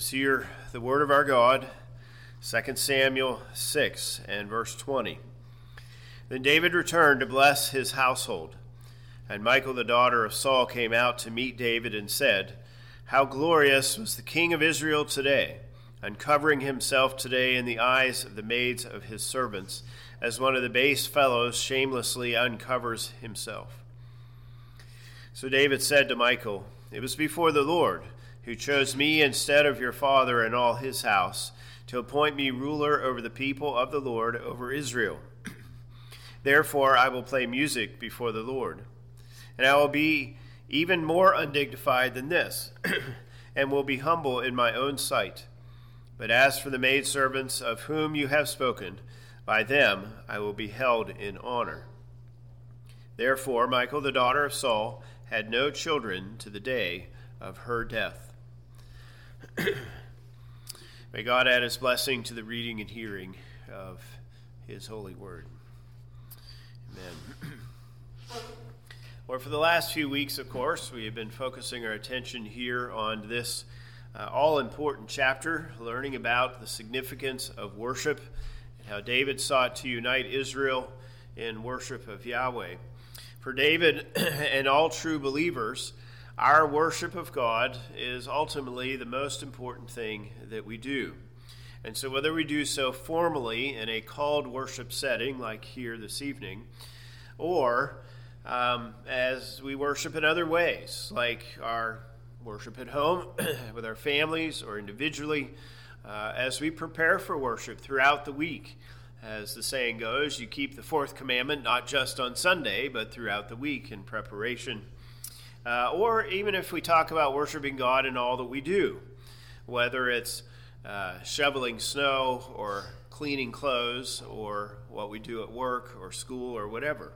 Let's hear the word of our God, 2 Samuel 6 and verse 20. Then David returned to bless his household. And Michal, the daughter of Saul, came out to meet David and said, How glorious was the king of Israel today, uncovering himself today in the eyes of the maids of his servants, as one of the base fellows shamelessly uncovers himself. So David said to Michal, It was before the Lord who chose me instead of your father and all his house, to appoint me ruler over the people of the Lord, over Israel. Therefore, I will play music before the Lord. And I will be even more undignified than this, and will be humble in my own sight. But as for the maidservants of whom you have spoken, by them I will be held in honor. Therefore, Michal, the daughter of Saul, had no children to the day of her death. May God add his blessing to the reading and hearing of his holy word. Amen. Well, for the last few weeks, of course, we have been focusing our attention here on this uh, all important chapter, learning about the significance of worship and how David sought to unite Israel in worship of Yahweh. For David and all true believers, our worship of God is ultimately the most important thing that we do. And so, whether we do so formally in a called worship setting, like here this evening, or um, as we worship in other ways, like our worship at home with our families or individually, uh, as we prepare for worship throughout the week. As the saying goes, you keep the fourth commandment not just on Sunday, but throughout the week in preparation uh, or even if we talk about worshiping God in all that we do, whether it's uh, shoveling snow or cleaning clothes or what we do at work or school or whatever.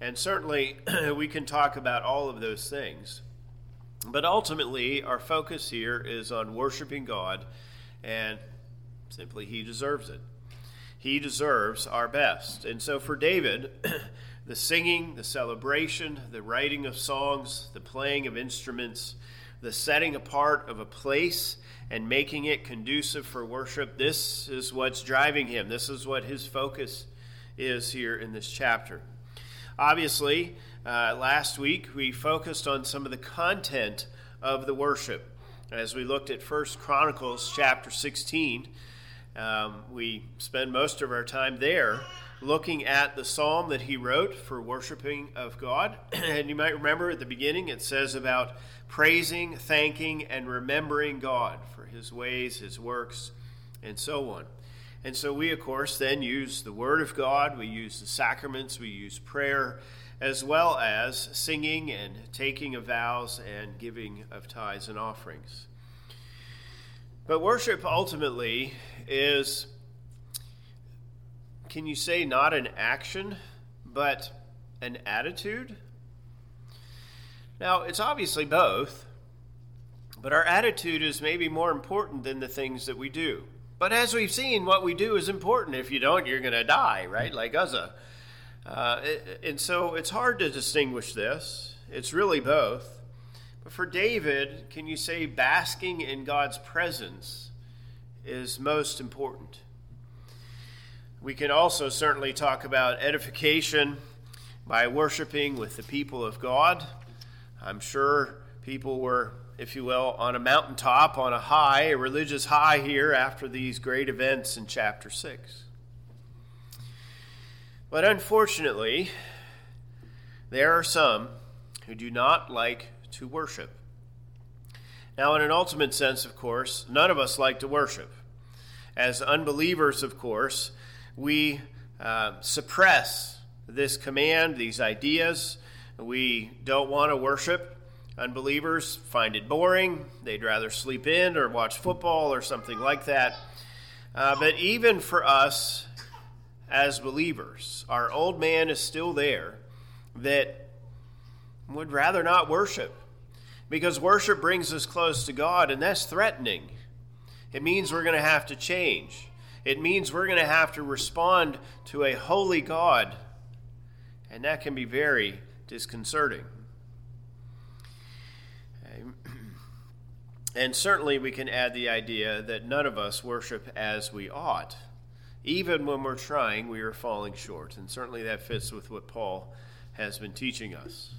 And certainly we can talk about all of those things. But ultimately, our focus here is on worshiping God, and simply, He deserves it. He deserves our best. And so for David, the singing, the celebration, the writing of songs, the playing of instruments, the setting apart of a place and making it conducive for worship. This is what's driving him. This is what his focus is here in this chapter. Obviously, uh, last week we focused on some of the content of the worship. As we looked at First Chronicles chapter 16, um, we spend most of our time there looking at the psalm that he wrote for worshiping of God. and you might remember at the beginning it says about praising, thanking, and remembering God for his ways, his works, and so on. And so we, of course, then use the Word of God, we use the sacraments, we use prayer, as well as singing and taking of vows and giving of tithes and offerings. But worship ultimately is can you say not an action, but an attitude? Now, it's obviously both, but our attitude is maybe more important than the things that we do. But as we've seen, what we do is important. If you don't, you're going to die, right? Like Uzzah. Uh, and so it's hard to distinguish this. It's really both. But for David, can you say basking in God's presence is most important? We can also certainly talk about edification by worshiping with the people of God. I'm sure people were, if you will, on a mountaintop, on a high, a religious high here after these great events in chapter 6. But unfortunately, there are some who do not like to worship. Now, in an ultimate sense, of course, none of us like to worship. As unbelievers, of course, we uh, suppress this command, these ideas. We don't want to worship. Unbelievers find it boring. They'd rather sleep in or watch football or something like that. Uh, but even for us as believers, our old man is still there that would rather not worship because worship brings us close to God, and that's threatening. It means we're going to have to change. It means we're going to have to respond to a holy God, and that can be very disconcerting. And certainly we can add the idea that none of us worship as we ought. Even when we're trying, we are falling short. And certainly that fits with what Paul has been teaching us.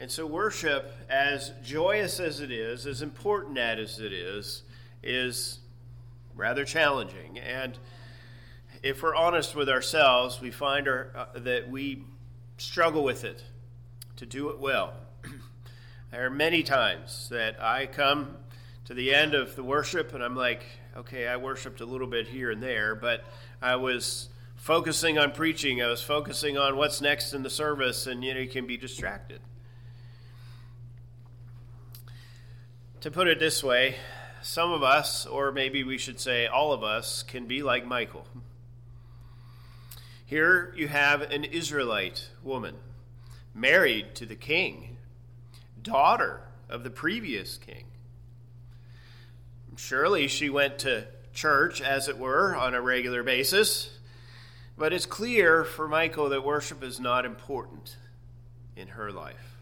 And so, worship, as joyous as it is, as important as it is, is rather challenging. And if we're honest with ourselves, we find our, uh, that we struggle with it to do it well. there are many times that I come to the end of the worship and I'm like, okay, I worshiped a little bit here and there, but I was focusing on preaching. I was focusing on what's next in the service, and you know, you can be distracted. To put it this way, some of us, or maybe we should say all of us, can be like Michal. Here you have an Israelite woman, married to the king, daughter of the previous king. Surely she went to church, as it were, on a regular basis, but it's clear for Michal that worship is not important in her life.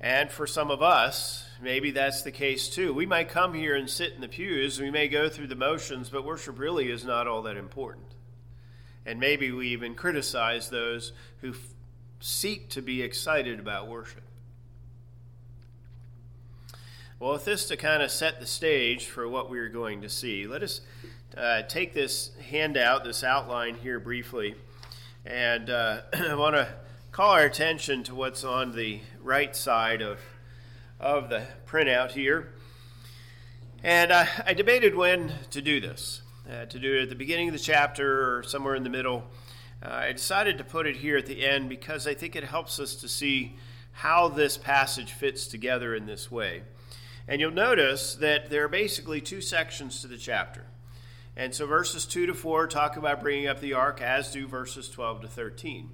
And for some of us, maybe that's the case too. We might come here and sit in the pews, we may go through the motions, but worship really is not all that important. And maybe we even criticize those who f- seek to be excited about worship. Well, with this to kind of set the stage for what we're going to see, let us uh, take this handout, this outline here briefly, and uh, I want to call our attention to what's on the right side of, of the printout here. And uh, I debated when to do this. Uh, to do it at the beginning of the chapter or somewhere in the middle. Uh, I decided to put it here at the end because I think it helps us to see how this passage fits together in this way. And you'll notice that there are basically two sections to the chapter. And so verses 2 to 4 talk about bringing up the ark, as do verses 12 to 13.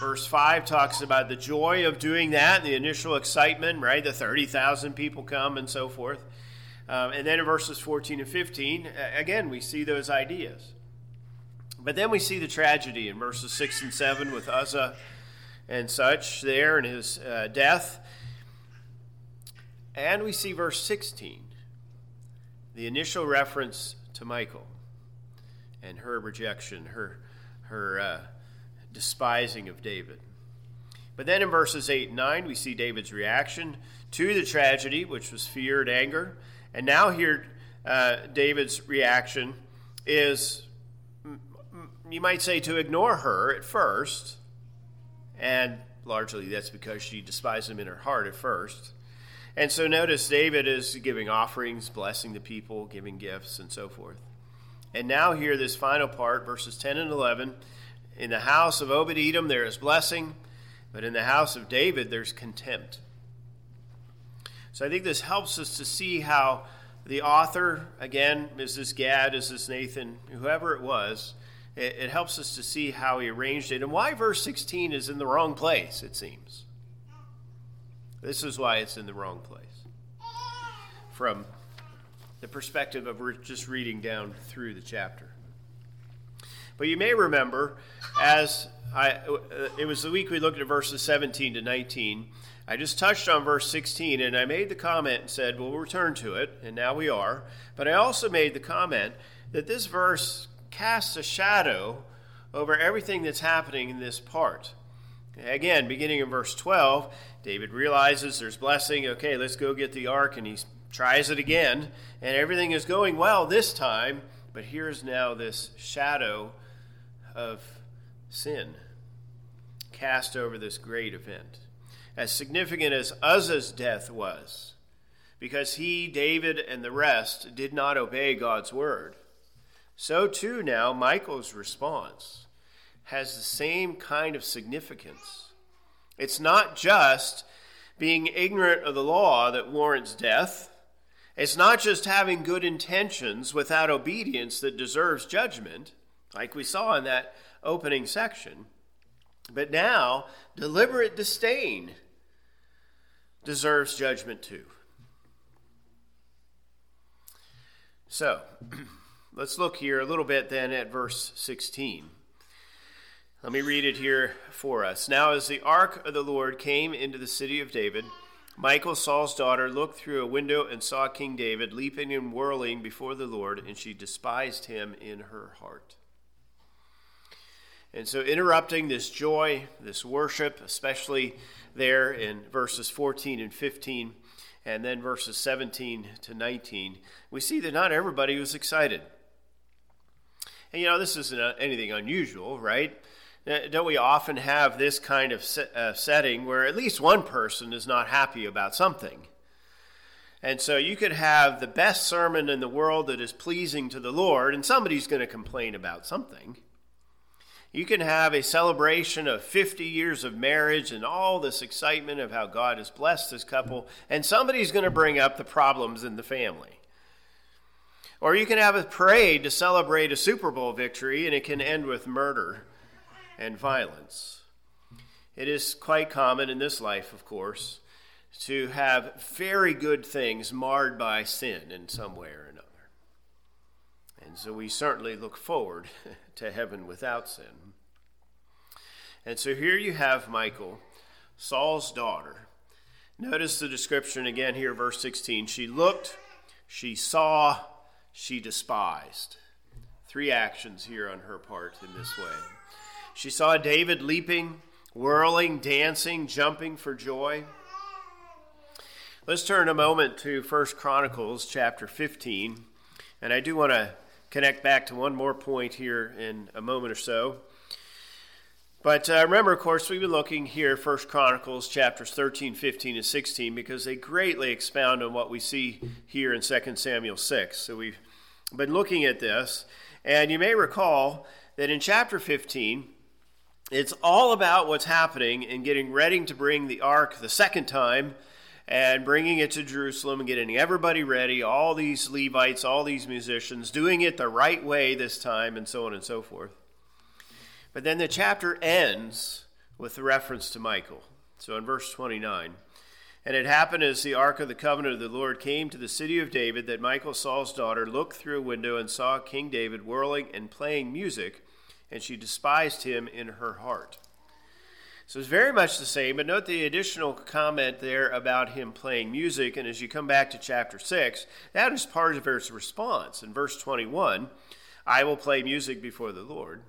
Verse 5 talks about the joy of doing that, the initial excitement, right? The 30,000 people come and so forth. Um, and then in verses 14 and 15, again, we see those ideas. But then we see the tragedy in verses 6 and 7 with Uzzah and such there and his uh, death. And we see verse 16, the initial reference to Michal and her rejection, her, her uh, despising of David. But then in verses 8 and 9, we see David's reaction to the tragedy, which was fear and anger. And now, here, uh, David's reaction is, you might say, to ignore her at first. And largely that's because she despised him in her heart at first. And so notice David is giving offerings, blessing the people, giving gifts, and so forth. And now, here, this final part, verses 10 and 11 in the house of Obed Edom, there is blessing, but in the house of David, there's contempt. So I think this helps us to see how the author, again, is this Gad, is this Nathan, whoever it was, it, it helps us to see how he arranged it and why verse 16 is in the wrong place, it seems. This is why it's in the wrong place. From the perspective of just reading down through the chapter. But you may remember, as I, uh, it was the week we looked at verses 17 to 19, I just touched on verse 16 and I made the comment and said, we'll return to it, and now we are. But I also made the comment that this verse casts a shadow over everything that's happening in this part. Again, beginning in verse 12, David realizes there's blessing. Okay, let's go get the ark, and he tries it again, and everything is going well this time. But here's now this shadow of sin cast over this great event. As significant as Uzzah's death was, because he, David, and the rest did not obey God's word, so too now Michal's response has the same kind of significance. It's not just being ignorant of the law that warrants death. It's not just having good intentions without obedience that deserves judgment like we saw in that opening section. But now, deliberate disdain deserves judgment too. So, let's look here a little bit then at verse 16. Let me read it here for us. Now, as the ark of the Lord came into the city of David, Michal, Saul's daughter, looked through a window and saw King David leaping and whirling before the Lord, and she despised him in her heart. And so, interrupting this joy, this worship, especially there in verses 14 and 15, and then verses 17 to 19, we see that not everybody was excited. And you know, this isn't anything unusual, right? Don't we often have this kind of uh, setting where at least one person is not happy about something? And so you could have the best sermon in the world that is pleasing to the Lord, and somebody's going to complain about something. You can have a celebration of 50 years of marriage and all this excitement of how God has blessed this couple, and somebody's going to bring up the problems in the family. Or you can have a parade to celebrate a Super Bowl victory, and it can end with murder and violence. It is quite common in this life, of course, to have very good things marred by sin in some way or another. And so we certainly look forward to heaven without sin. And so here you have Michal, Saul's daughter. Notice the description again here, verse 16. She looked, she saw, she despised. Three actions here on her part in this way. She saw David leaping, whirling, dancing, jumping for joy. Let's turn a moment to 1 Chronicles chapter 15. And I do want to connect back to one more point here in a moment or so. But uh, remember, of course, we've been looking here, 1 Chronicles chapters 13, 15, and 16, because they greatly expound on what we see here in 2 Samuel 6. So we've been looking at this. And you may recall that in chapter 15, it's all about what's happening in getting ready to bring the ark the second time and bringing it to Jerusalem and getting everybody ready, all these Levites, all these musicians, doing it the right way this time, and so on and so forth. But then the chapter ends with the reference to Michal. So in verse 29, and it happened as the ark of the covenant of the Lord came to the city of David that Michal, Saul's daughter, looked through a window and saw King David whirling and playing music and she despised him in her heart. So it's very much the same, but note the additional comment there about him playing music. And as you come back to chapter 6, that is part of his response. In verse 21, I will play music before the Lord.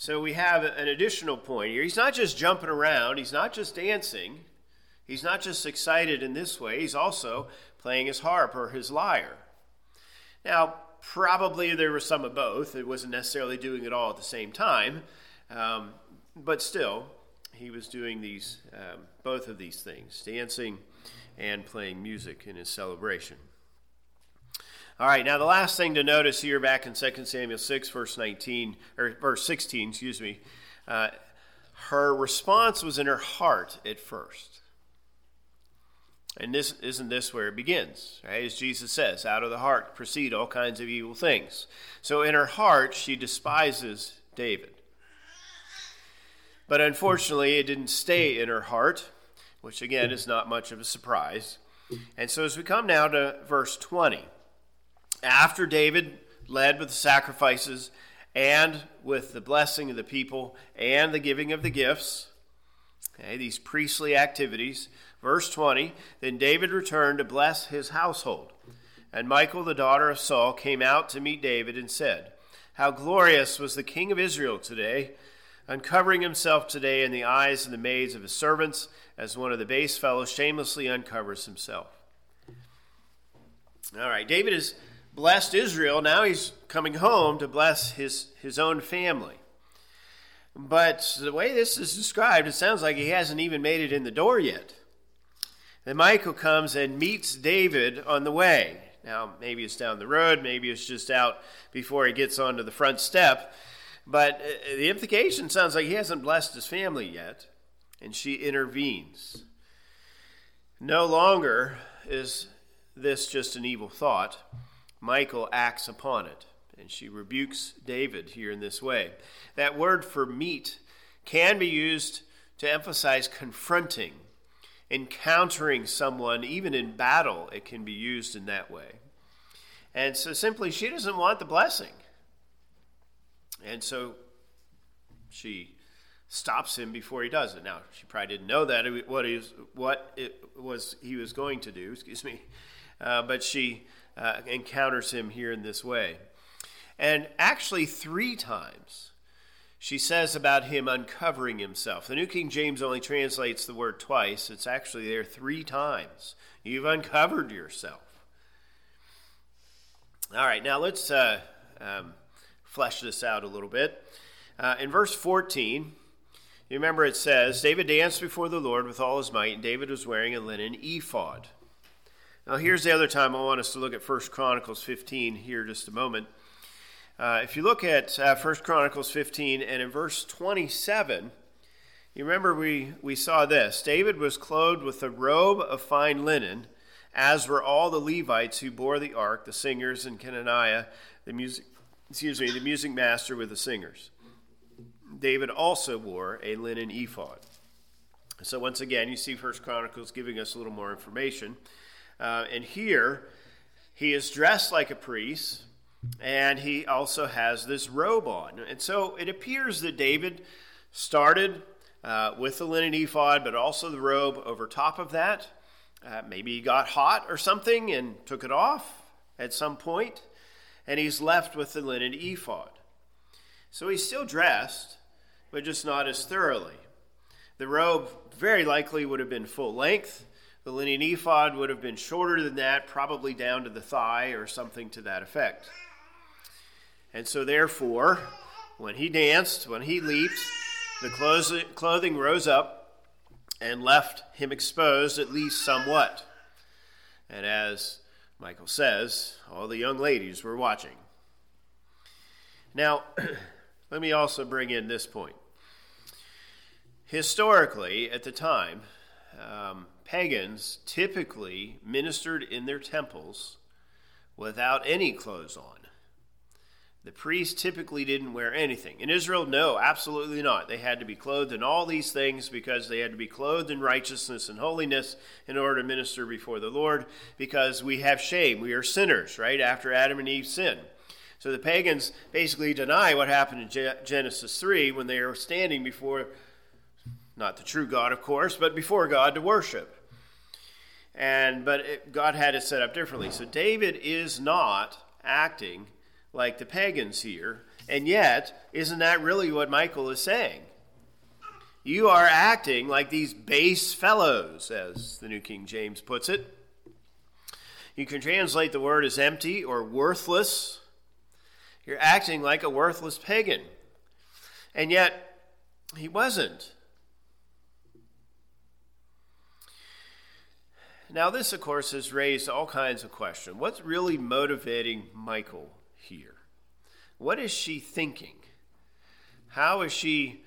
So we have an additional point here. He's not just jumping around, he's not just dancing, he's not just excited in this way, he's also playing his harp or his lyre. Now, probably there was some of both. It wasn't necessarily doing it all at the same time, um, but still, he was doing these um, both of these things, dancing and playing music in his celebration. All right, now the last thing to notice here back in 2 Samuel 6, verse 19, or verse 16, excuse me, uh, her response was in her heart at first. And this isn't this where it begins, right? As Jesus says, out of the heart proceed all kinds of evil things. So in her heart, she despises David. But unfortunately, it didn't stay in her heart, which again is not much of a surprise. And so as we come now to verse 20, after David led with the sacrifices and with the blessing of the people and the giving of the gifts, okay, these priestly activities, Verse 20 Then David returned to bless his household. And Michal, the daughter of Saul, came out to meet David and said, How glorious was the king of Israel today, uncovering himself today in the eyes of the maids of his servants, as one of the base fellows shamelessly uncovers himself. All right, David has blessed Israel. Now he's coming home to bless his, his own family. But the way this is described, it sounds like he hasn't even made it in the door yet. Then Michal comes and meets David on the way. Now, maybe it's down the road, maybe it's just out before he gets onto the front step. But uh, the implication sounds like he hasn't blessed his family yet, and she intervenes. No longer is this just an evil thought. Michal acts upon it, and she rebukes David here in this way. That word for meet can be used to emphasize confronting encountering someone, even in battle, it can be used in that way. And so simply, she doesn't want the blessing. And so she stops him before he does it. Now, she probably didn't know that what he was, what it was he was going to do. Excuse me, uh, but she uh, encounters him here in this way, and actually three times she says about him uncovering himself. The New King James only translates the word twice. It's actually there three times. You've uncovered yourself. All right, now let's uh, um, flesh this out a little bit. Uh, in verse 14, you remember it says, David danced before the Lord with all his might, and David was wearing a linen ephod. Now, here's the other time I want us to look at 1 Chronicles 15 here just a moment. Uh, if you look at uh, 1 Chronicles 15 and in verse 27, you remember we, we saw this. David was clothed with a robe of fine linen, as were all the Levites who bore the ark, the singers, and Kenaniah, the music, excuse me, the music master with the singers. David also wore a linen ephod. So once again, you see First Chronicles giving us a little more information. Uh, and here, he is dressed like a priest, and he also has this robe on. And so it appears that David started uh, with the linen ephod, but also the robe over top of that. Uh, maybe he got hot or something and took it off at some point, and he's left with the linen ephod. So he's still dressed, but just not as thoroughly. The robe very likely would have been full length. The linen ephod would have been shorter than that, probably down to the thigh or something to that effect. And so, therefore, when he danced, when he leaped, the clothing rose up and left him exposed at least somewhat. And as Michal says, all the young ladies were watching. Now, let me also bring in this point. Historically, at the time, um, pagans typically ministered in their temples without any clothes on. The priests typically didn't wear anything. In Israel, no, absolutely not. They had to be clothed in all these things because they had to be clothed in righteousness and holiness in order to minister before the Lord because we have shame. We are sinners, right? After Adam and Eve sinned. So the pagans basically deny what happened in Genesis 3 when they are standing before, not the true God, of course, but before God to worship. And but it, God had it set up differently. So David is not acting like the pagans here, and yet isn't that really what Michal is saying? You are acting like these base fellows, as the New King James puts it. You can translate the word as empty or worthless you're acting like a worthless pagan. And yet, he wasn't. Now, this, of course, has raised all kinds of questions. What's really motivating Michal here? What is she thinking? How is she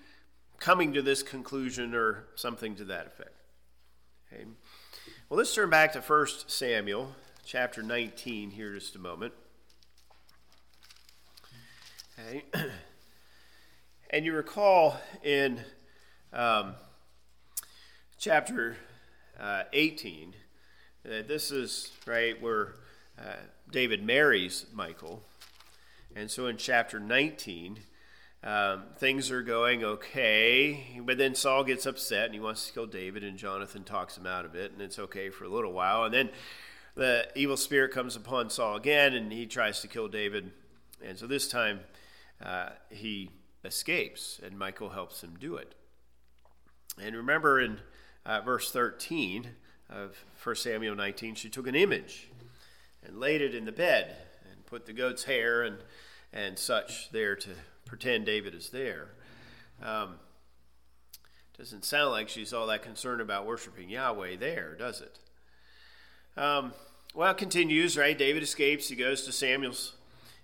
coming to this conclusion or something to that effect? Okay. Well, let's turn back to 1 Samuel chapter 19 here just a moment. Okay. and you recall in um, chapter uh, 18 that this is, right, where uh, David marries Michal. And so in chapter 19, um, things are going okay, but then Saul gets upset and he wants to kill David, and Jonathan talks him out of it, and it's okay for a little while. And then the evil spirit comes upon Saul again, and he tries to kill David. And so this time uh, he escapes, and Michal helps him do it. And remember in uh, verse 13 of 1 Samuel 19, she took an image and laid it in the bed and put the goat's hair and, and such there to pretend David is there. Um, doesn't sound like she's all that concerned about worshiping Yahweh there, does it? Um, well, it continues, right? David escapes. He goes to Samuel's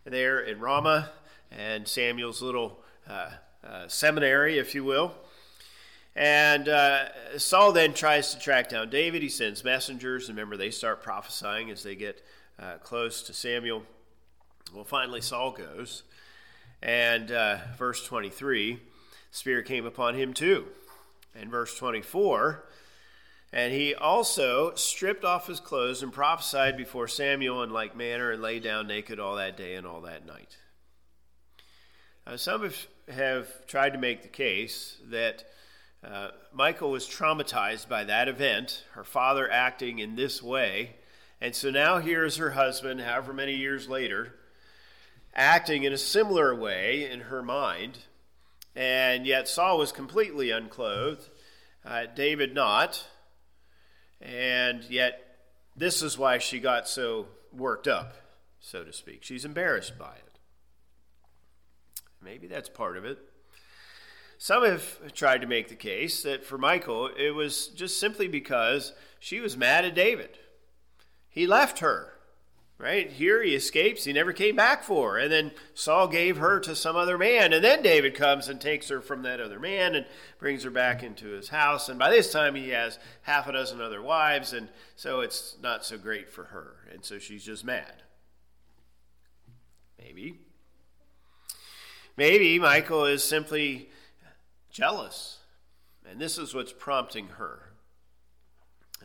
there in Ramah and Samuel's little uh, uh, seminary, if you will. And uh, Saul then tries to track down David. He sends messengers. Remember, they start prophesying as they get uh, close to Samuel. Well, finally, Saul goes. And uh, verse 23, Spirit came upon him too. And verse 24, and he also stripped off his clothes and prophesied before Samuel in like manner and lay down naked all that day and all that night. Some of have tried to make the case that uh, Michal was traumatized by that event, her father acting in this way. And so now here's her husband, however many years later, acting in a similar way in her mind. And yet Saul was completely unclothed, uh, David not. And yet this is why she got so worked up, so to speak. She's embarrassed by it. Maybe that's part of it. Some have tried to make the case that for Michal, it was just simply because she was mad at David. He left her, right? Here he escapes. He never came back for her. And then Saul gave her to some other man. And then David comes and takes her from that other man and brings her back into his house. And by this time, he has half a dozen other wives. And so it's not so great for her. And so she's just mad. Maybe. Maybe Michal is simply jealous. And this is what's prompting her.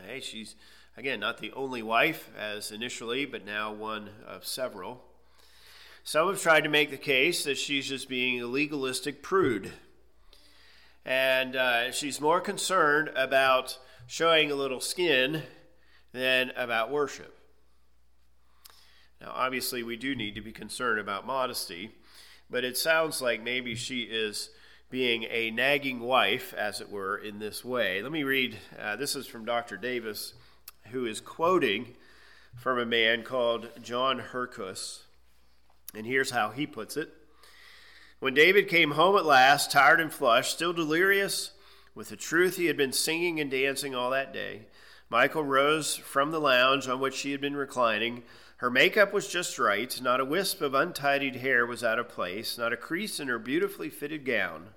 Hey, she's, again, not the only wife as initially, but now one of several. Some have tried to make the case that she's just being a legalistic prude. And uh, she's more concerned about showing a little skin than about worship. Now, obviously, we do need to be concerned about modesty, but it sounds like maybe she is being a nagging wife, as it were, in this way. Let me read uh, this is from Dr. Davis, who is quoting from a man called John Hercus. And here's how he puts it When David came home at last, tired and flushed, still delirious with the truth he had been singing and dancing all that day, Michal rose from the lounge on which she had been reclining. Her makeup was just right. Not a wisp of untidied hair was out of place, not a crease in her beautifully fitted gown.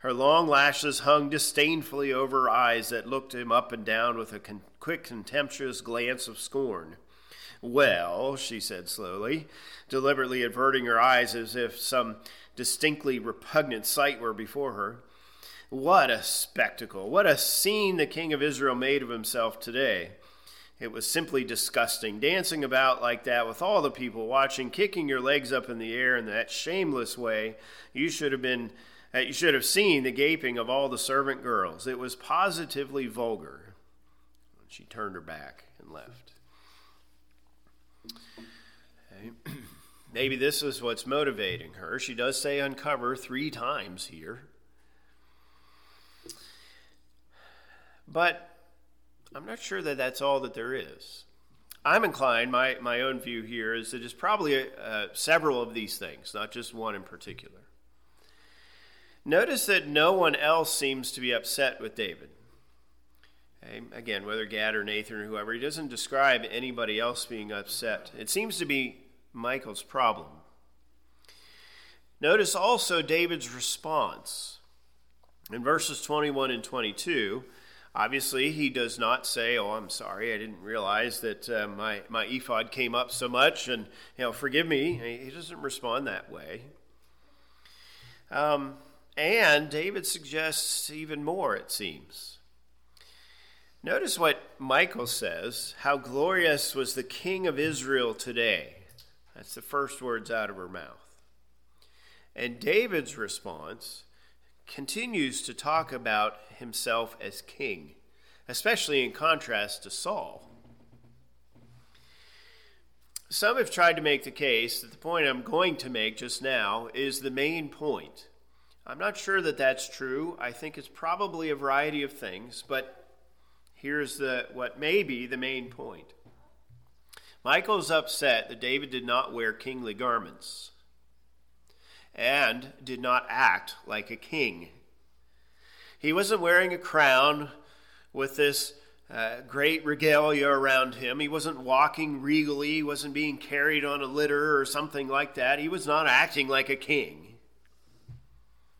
Her long lashes hung disdainfully over her eyes that looked him up and down with a con- quick, contemptuous glance of scorn. Well, she said slowly, deliberately averting her eyes as if some distinctly repugnant sight were before her. What a spectacle! What a scene the king of Israel made of himself today! It was simply disgusting. Dancing about like that with all the people watching, kicking your legs up in the air in that shameless way. You should have been you should have seen the gaping of all the servant girls. It was positively vulgar. She turned her back and left. Maybe this is what's motivating her. She does say uncover three times here. But I'm not sure that that's all that there is. I'm inclined, my, my own view here is that it's probably uh, several of these things, not just one in particular. Notice that no one else seems to be upset with David. Okay? Again, whether Gad or Nathan or whoever, he doesn't describe anybody else being upset. It seems to be Michal's problem. Notice also David's response. In verses 21 and 22, obviously he does not say, Oh, I'm sorry, I didn't realize that uh, my, my ephod came up so much, and, you know, forgive me. He doesn't respond that way. Um, and David suggests even more, it seems. Notice what Michal says How glorious was the King of Israel today. That's the first words out of her mouth. And David's response continues to talk about himself as king, especially in contrast to Saul. Some have tried to make the case that the point I'm going to make just now is the main point I'm not sure that that's true. I think it's probably a variety of things, but here's the what may be the main point. Michal's upset that David did not wear kingly garments and did not act like a king. He wasn't wearing a crown with this uh, great regalia around him. He wasn't walking regally. He wasn't being carried on a litter or something like that. He was not acting like a king.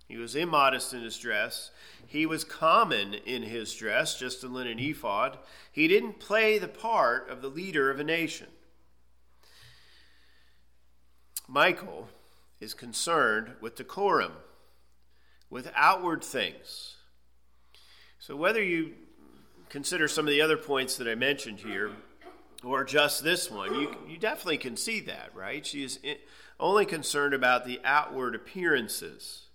He was immodest in his dress. He was common in his dress, just a linen ephod. He didn't play the part of the leader of a nation. Michal is concerned with decorum, with outward things. So, whether you consider some of the other points that I mentioned here, or just this one, you, you definitely can see that, right? She is only concerned about the outward appearances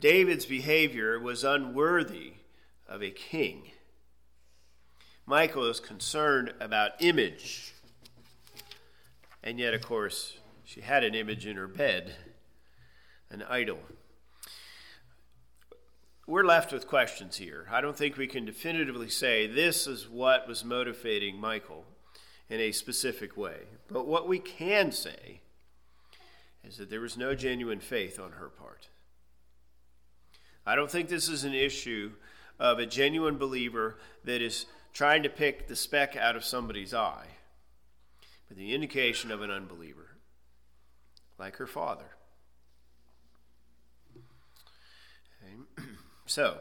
David's behavior was unworthy of a king. Michal is concerned about image. And yet, of course, she had an image in her bed, an idol. We're left with questions here. I don't think we can definitively say this is what was motivating Michal in a specific way. But what we can say is that there was no genuine faith on her part. I don't think this is an issue of a genuine believer that is trying to pick the speck out of somebody's eye, but the indication of an unbeliever, like her father. Okay. So,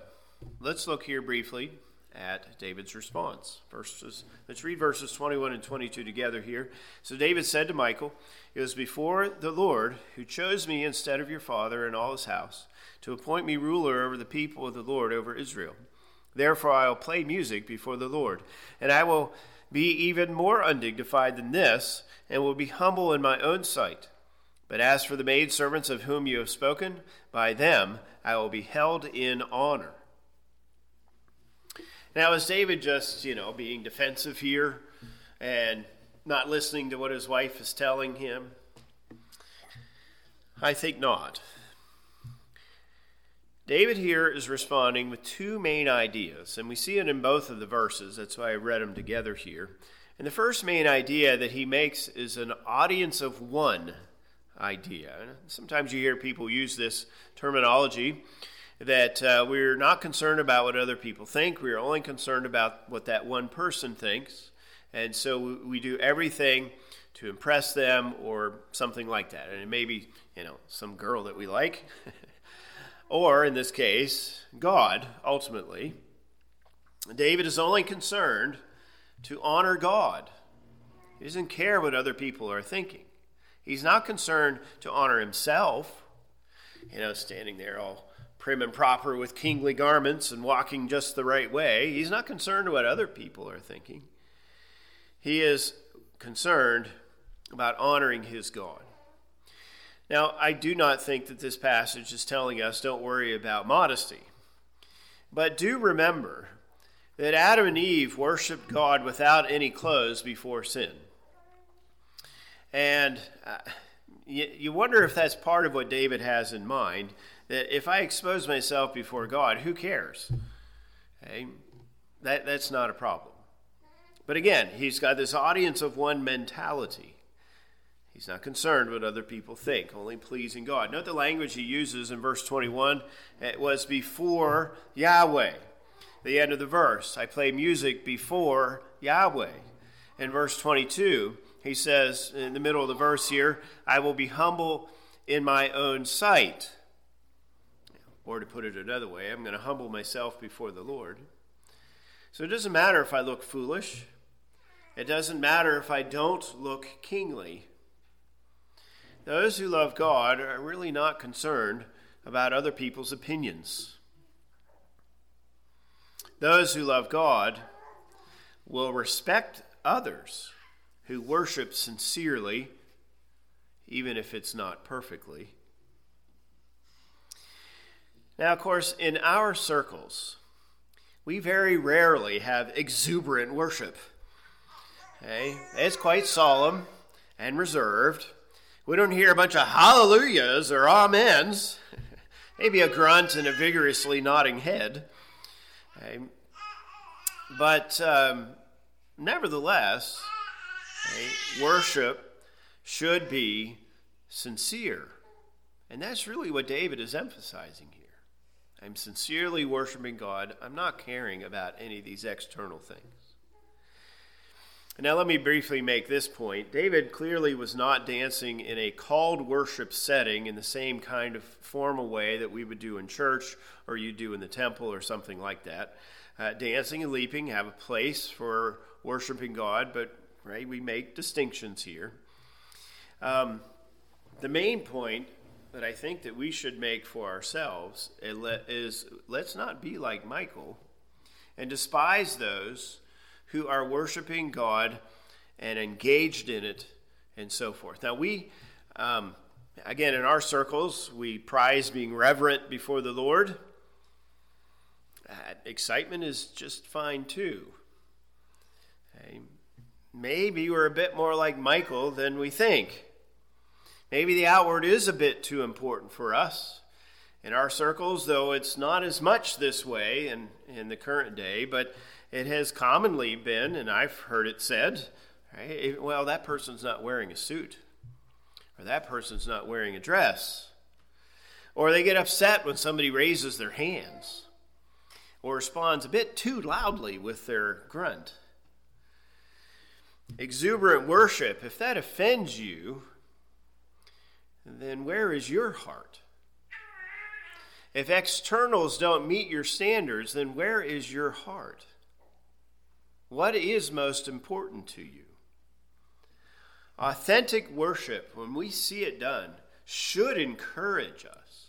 let's look here briefly at David's response. Verses, let's read verses 21 and 22 together here. So David said to Michal, It was before the Lord who chose me instead of your father and all his house to appoint me ruler over the people of the Lord over Israel. Therefore I will play music before the Lord, and I will be even more undignified than this, and will be humble in my own sight. But as for the maidservants of whom you have spoken, by them I will be held in honor. Now, is David just, you know, being defensive here and not listening to what his wife is telling him? I think not. David here is responding with two main ideas, and we see it in both of the verses. That's why I read them together here. And the first main idea that he makes is an audience of one idea. Sometimes you hear people use this terminology that uh, we're not concerned about what other people think, we're only concerned about what that one person thinks. And so we, we do everything to impress them or something like that. And it may be, you know, some girl that we like. or in this case, God, ultimately. David is only concerned to honor God. He doesn't care what other people are thinking. He's not concerned to honor himself, you know, standing there all prim and proper with kingly garments and walking just the right way. He's not concerned what other people are thinking. He is concerned about honoring his God. Now, I do not think that this passage is telling us don't worry about modesty. But do remember that Adam and Eve worshiped God without any clothes before sin. And uh, you, you wonder if that's part of what David has in mind that if I expose myself before God, who cares? Okay? That, that's not a problem. But again, he's got this audience of one mentality. He's not concerned what other people think, only pleasing God. Note the language he uses in verse 21. It was before Yahweh. The end of the verse. I play music before Yahweh. In verse 22, he says in the middle of the verse here, I will be humble in my own sight. Or to put it another way, I'm going to humble myself before the Lord. So it doesn't matter if I look foolish. It doesn't matter if I don't look kingly. Those who love God are really not concerned about other people's opinions. Those who love God will respect others who worship sincerely, even if it's not perfectly. Now, of course, in our circles, we very rarely have exuberant worship. Okay? It's quite solemn and reserved. We don't hear a bunch of hallelujahs or amens, maybe a grunt and a vigorously nodding head. Okay. But um, nevertheless, okay, worship should be sincere. And that's really what David is emphasizing here. I'm sincerely worshiping God. I'm not caring about any of these external things. Now, let me briefly make this point. David clearly was not dancing in a called worship setting in the same kind of formal way that we would do in church or you do in the temple or something like that. Uh, dancing and leaping have a place for worshiping God, but right, we make distinctions here. Um, the main point that I think that we should make for ourselves is let's not be like Michal and despise those who are worshiping God and engaged in it and so forth. Now, we, um, Again, in our circles, we prize being reverent before the Lord. Uh, excitement is just fine too. Okay. Maybe we're a bit more like Michal than we think. Maybe the outward is a bit too important for us. In our circles, though it's not as much this way in, in the current day, but it has commonly been, and I've heard it said, right, well, that person's not wearing a suit or that person's not wearing a dress. Or they get upset when somebody raises their hands or responds a bit too loudly with their grunt. Exuberant worship, if that offends you, then where is your heart? If externals don't meet your standards, then where is your heart? What is most important to you? Authentic worship, when we see it done, should encourage us.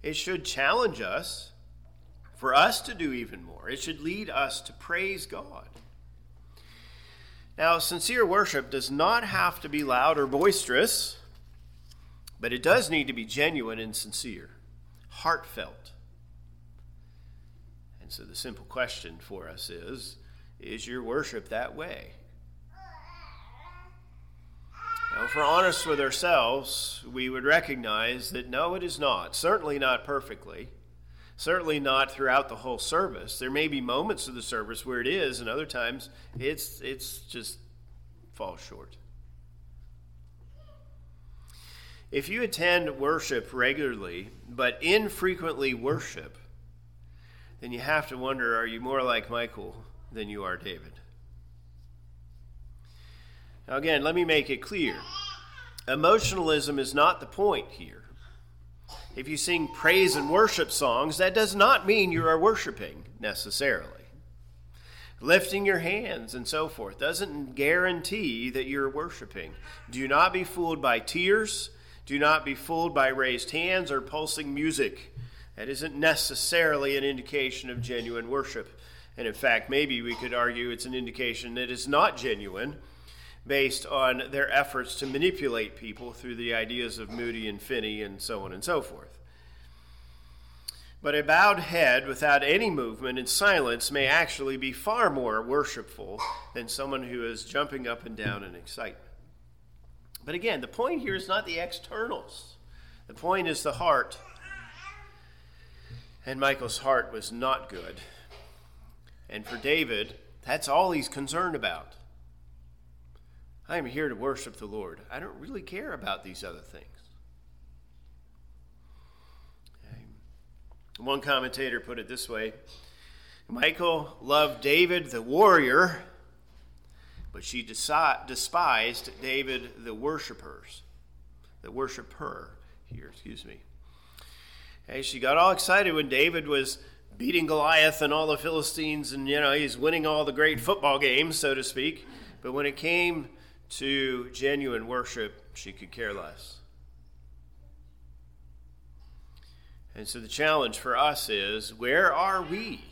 It should challenge us for us to do even more. It should lead us to praise God. Now, sincere worship does not have to be loud or boisterous, but it does need to be genuine and sincere, heartfelt. And so the simple question for us is Is your worship that way? Now, if we're honest with ourselves, we would recognize that no, it is not. Certainly not perfectly. Certainly not throughout the whole service. There may be moments of the service where it is, and other times it's it's just falls short. If you attend worship regularly but infrequently worship, then you have to wonder are you more like Michal than you are David? Now, again, let me make it clear emotionalism is not the point here. If you sing praise and worship songs, that does not mean you are worshiping necessarily. Lifting your hands and so forth doesn't guarantee that you're worshiping. Do not be fooled by tears. Do not be fooled by raised hands or pulsing music. That isn't necessarily an indication of genuine worship. And in fact, maybe we could argue it's an indication that it's not genuine based on their efforts to manipulate people through the ideas of Moody and Finney and so on and so forth. But a bowed head without any movement and silence may actually be far more worshipful than someone who is jumping up and down in excitement. But again, the point here is not the externals, the point is the heart. And Michal's heart was not good. And for David, that's all he's concerned about. I am here to worship the Lord. I don't really care about these other things. One commentator put it this way Michal loved David the warrior, but she despised David the worshipers. The worshiper here, excuse me. Hey, she got all excited when David was beating Goliath and all the Philistines, and you know he's winning all the great football games, so to speak. But when it came to genuine worship, she could care less. And so the challenge for us is where are we?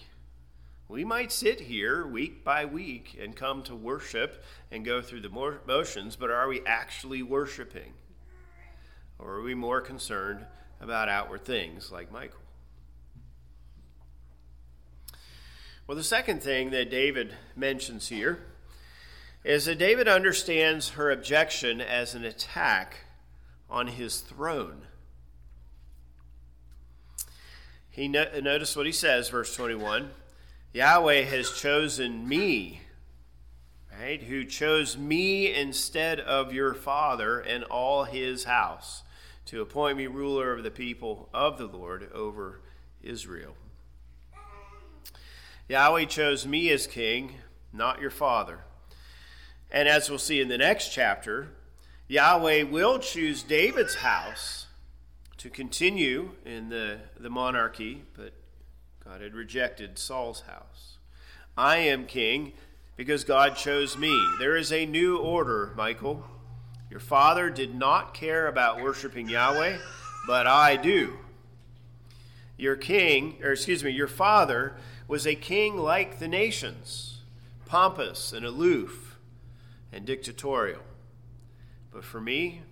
We might sit here week by week and come to worship and go through the motions, but are we actually worshiping? Or are we more concerned about outward things like Michal. Well, the second thing that David mentions here is that David understands her objection as an attack on his throne. He no- notice what he says, verse 21. Yahweh has chosen me, right? Who chose me instead of your father and all his house to appoint me ruler of the people of the Lord over Israel. Yahweh chose me as king, not your father. And as we'll see in the next chapter, Yahweh will choose David's house to continue in the, the monarchy, but God had rejected Saul's house. I am king because God chose me. There is a new order, Michal. Your father did not care about worshiping Yahweh, but I do. Your king, or excuse me, your father was a king like the nations, pompous and aloof and dictatorial. But for me,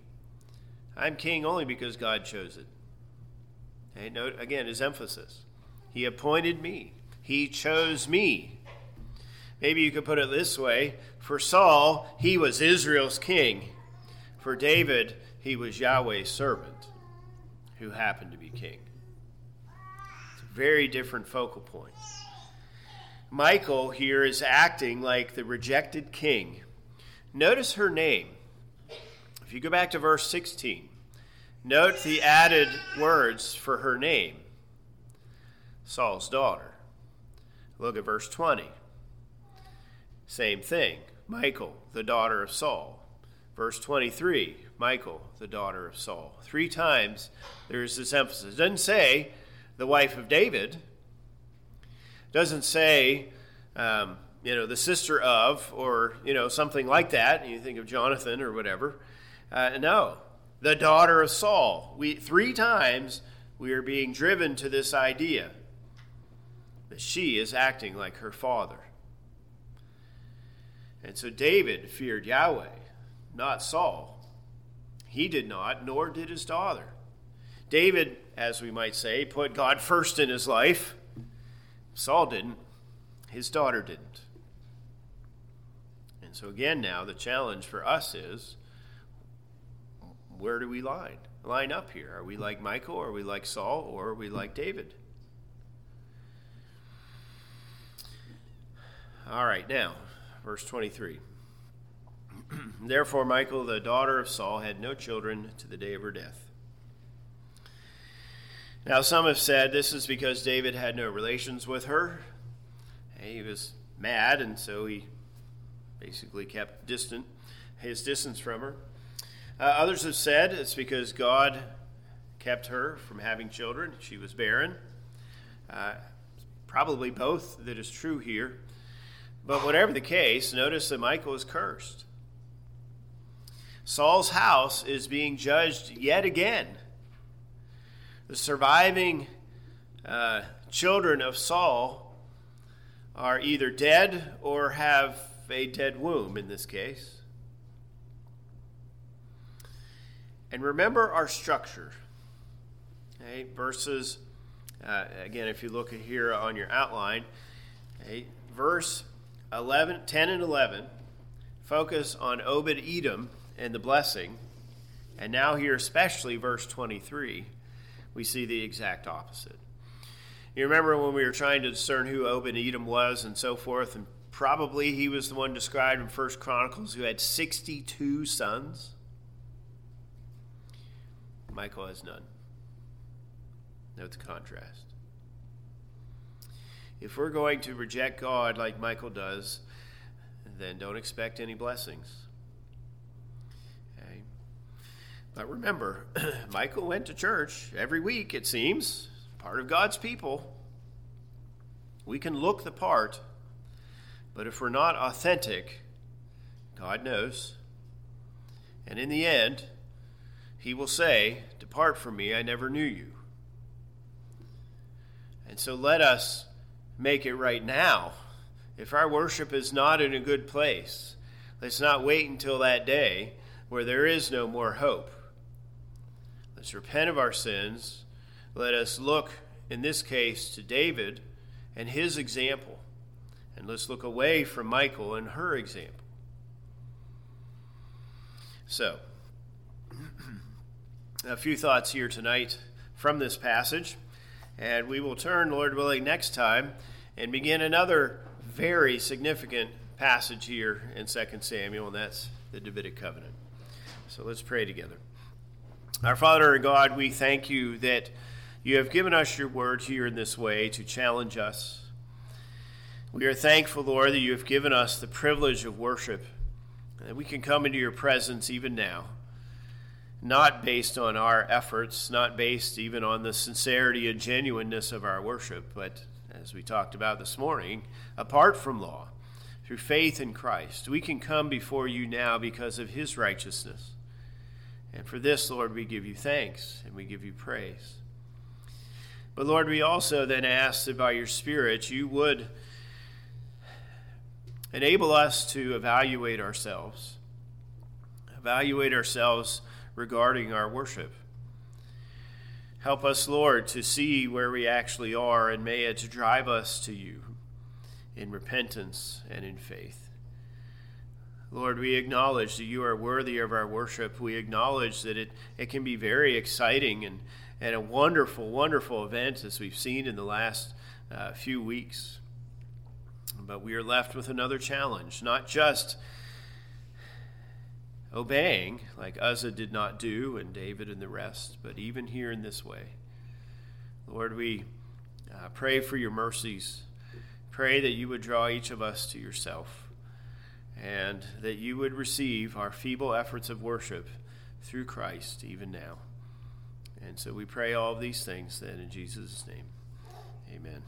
I'm king only because God chose it. Note again his emphasis. He appointed me, he chose me. Maybe you could put it this way for Saul, he was Israel's king. For David, he was Yahweh's servant who happened to be king. It's a very different focal point. Michal here is acting like the rejected king. Notice her name. If you go back to verse 16, note the added words for her name Saul's daughter. Look at verse 20. Same thing. Michal, the daughter of Saul. Verse 23, Michal, the daughter of Saul. Three times there's this emphasis. It doesn't say the wife of David. It doesn't say, um, you know, the sister of, or, you know, something like that. You think of Jonathan or whatever. Uh, no, the daughter of Saul. We, three times we are being driven to this idea that she is acting like her father. And so David feared Yahweh, not Saul. He did not, nor did his daughter. David, as we might say, put God first in his life. Saul didn't, his daughter didn't. And so, again, now the challenge for us is where do we line? Line up here. Are we like Michal? are we like Saul, or are we like David? All right, now, verse 23. Therefore, Michal, the daughter of Saul, had no children to the day of her death. Now, some have said this is because David had no relations with her. He was mad, and so he basically kept distant, his distance from her. Uh, others have said it's because God kept her from having children. She was barren. Uh, probably both that is true here. But whatever the case, notice that Michal is cursed. Saul's house is being judged yet again. The surviving uh, children of Saul are either dead or have a dead womb in this case. And remember our structure. Okay, verses, uh, again, if you look here on your outline, okay, verse 11, 10 and 11 focus on Obed Edom and the blessing. And now, here, especially verse 23, we see the exact opposite. You remember when we were trying to discern who Obed Edom was and so forth, and probably he was the one described in First Chronicles who had 62 sons. Michal has none. Note the contrast. If we're going to reject God like Michal does, then don't expect any blessings. Okay? But remember, Michal went to church every week, it seems, part of God's people. We can look the part, but if we're not authentic, God knows. And in the end, He will say, Depart from me, I never knew you. And so let us make it right now. If our worship is not in a good place, let's not wait until that day where there is no more hope. Let's repent of our sins. Let us look, in this case, to David and his example. And let's look away from Michal and her example. So, a few thoughts here tonight from this passage. And we will turn, Lord willing, next time and begin another very significant passage here in 2 Samuel, and that's the Davidic covenant. So let's pray together. Our Father and God, we thank you that you have given us your word here in this way to challenge us. We are thankful, Lord, that you have given us the privilege of worship, that we can come into your presence even now not based on our efforts, not based even on the sincerity and genuineness of our worship, but as we talked about this morning, apart from law, through faith in Christ. We can come before you now because of his righteousness. And for this, Lord, we give you thanks and we give you praise. But Lord, we also then ask that by your Spirit you would enable us to evaluate ourselves, evaluate ourselves regarding our worship. Help us, Lord, to see where we actually are, and may it drive us to you in repentance and in faith. Lord, we acknowledge that you are worthy of our worship. We acknowledge that it, it can be very exciting and, and a wonderful, wonderful event as we've seen in the last uh, few weeks. But we are left with another challenge, not just obeying like Uzzah did not do and David and the rest, but even here in this way. Lord, we uh, pray for your mercies. Pray that you would draw each of us to yourself and that you would receive our feeble efforts of worship through Christ even now. And so we pray all of these things then in Jesus' name. Amen.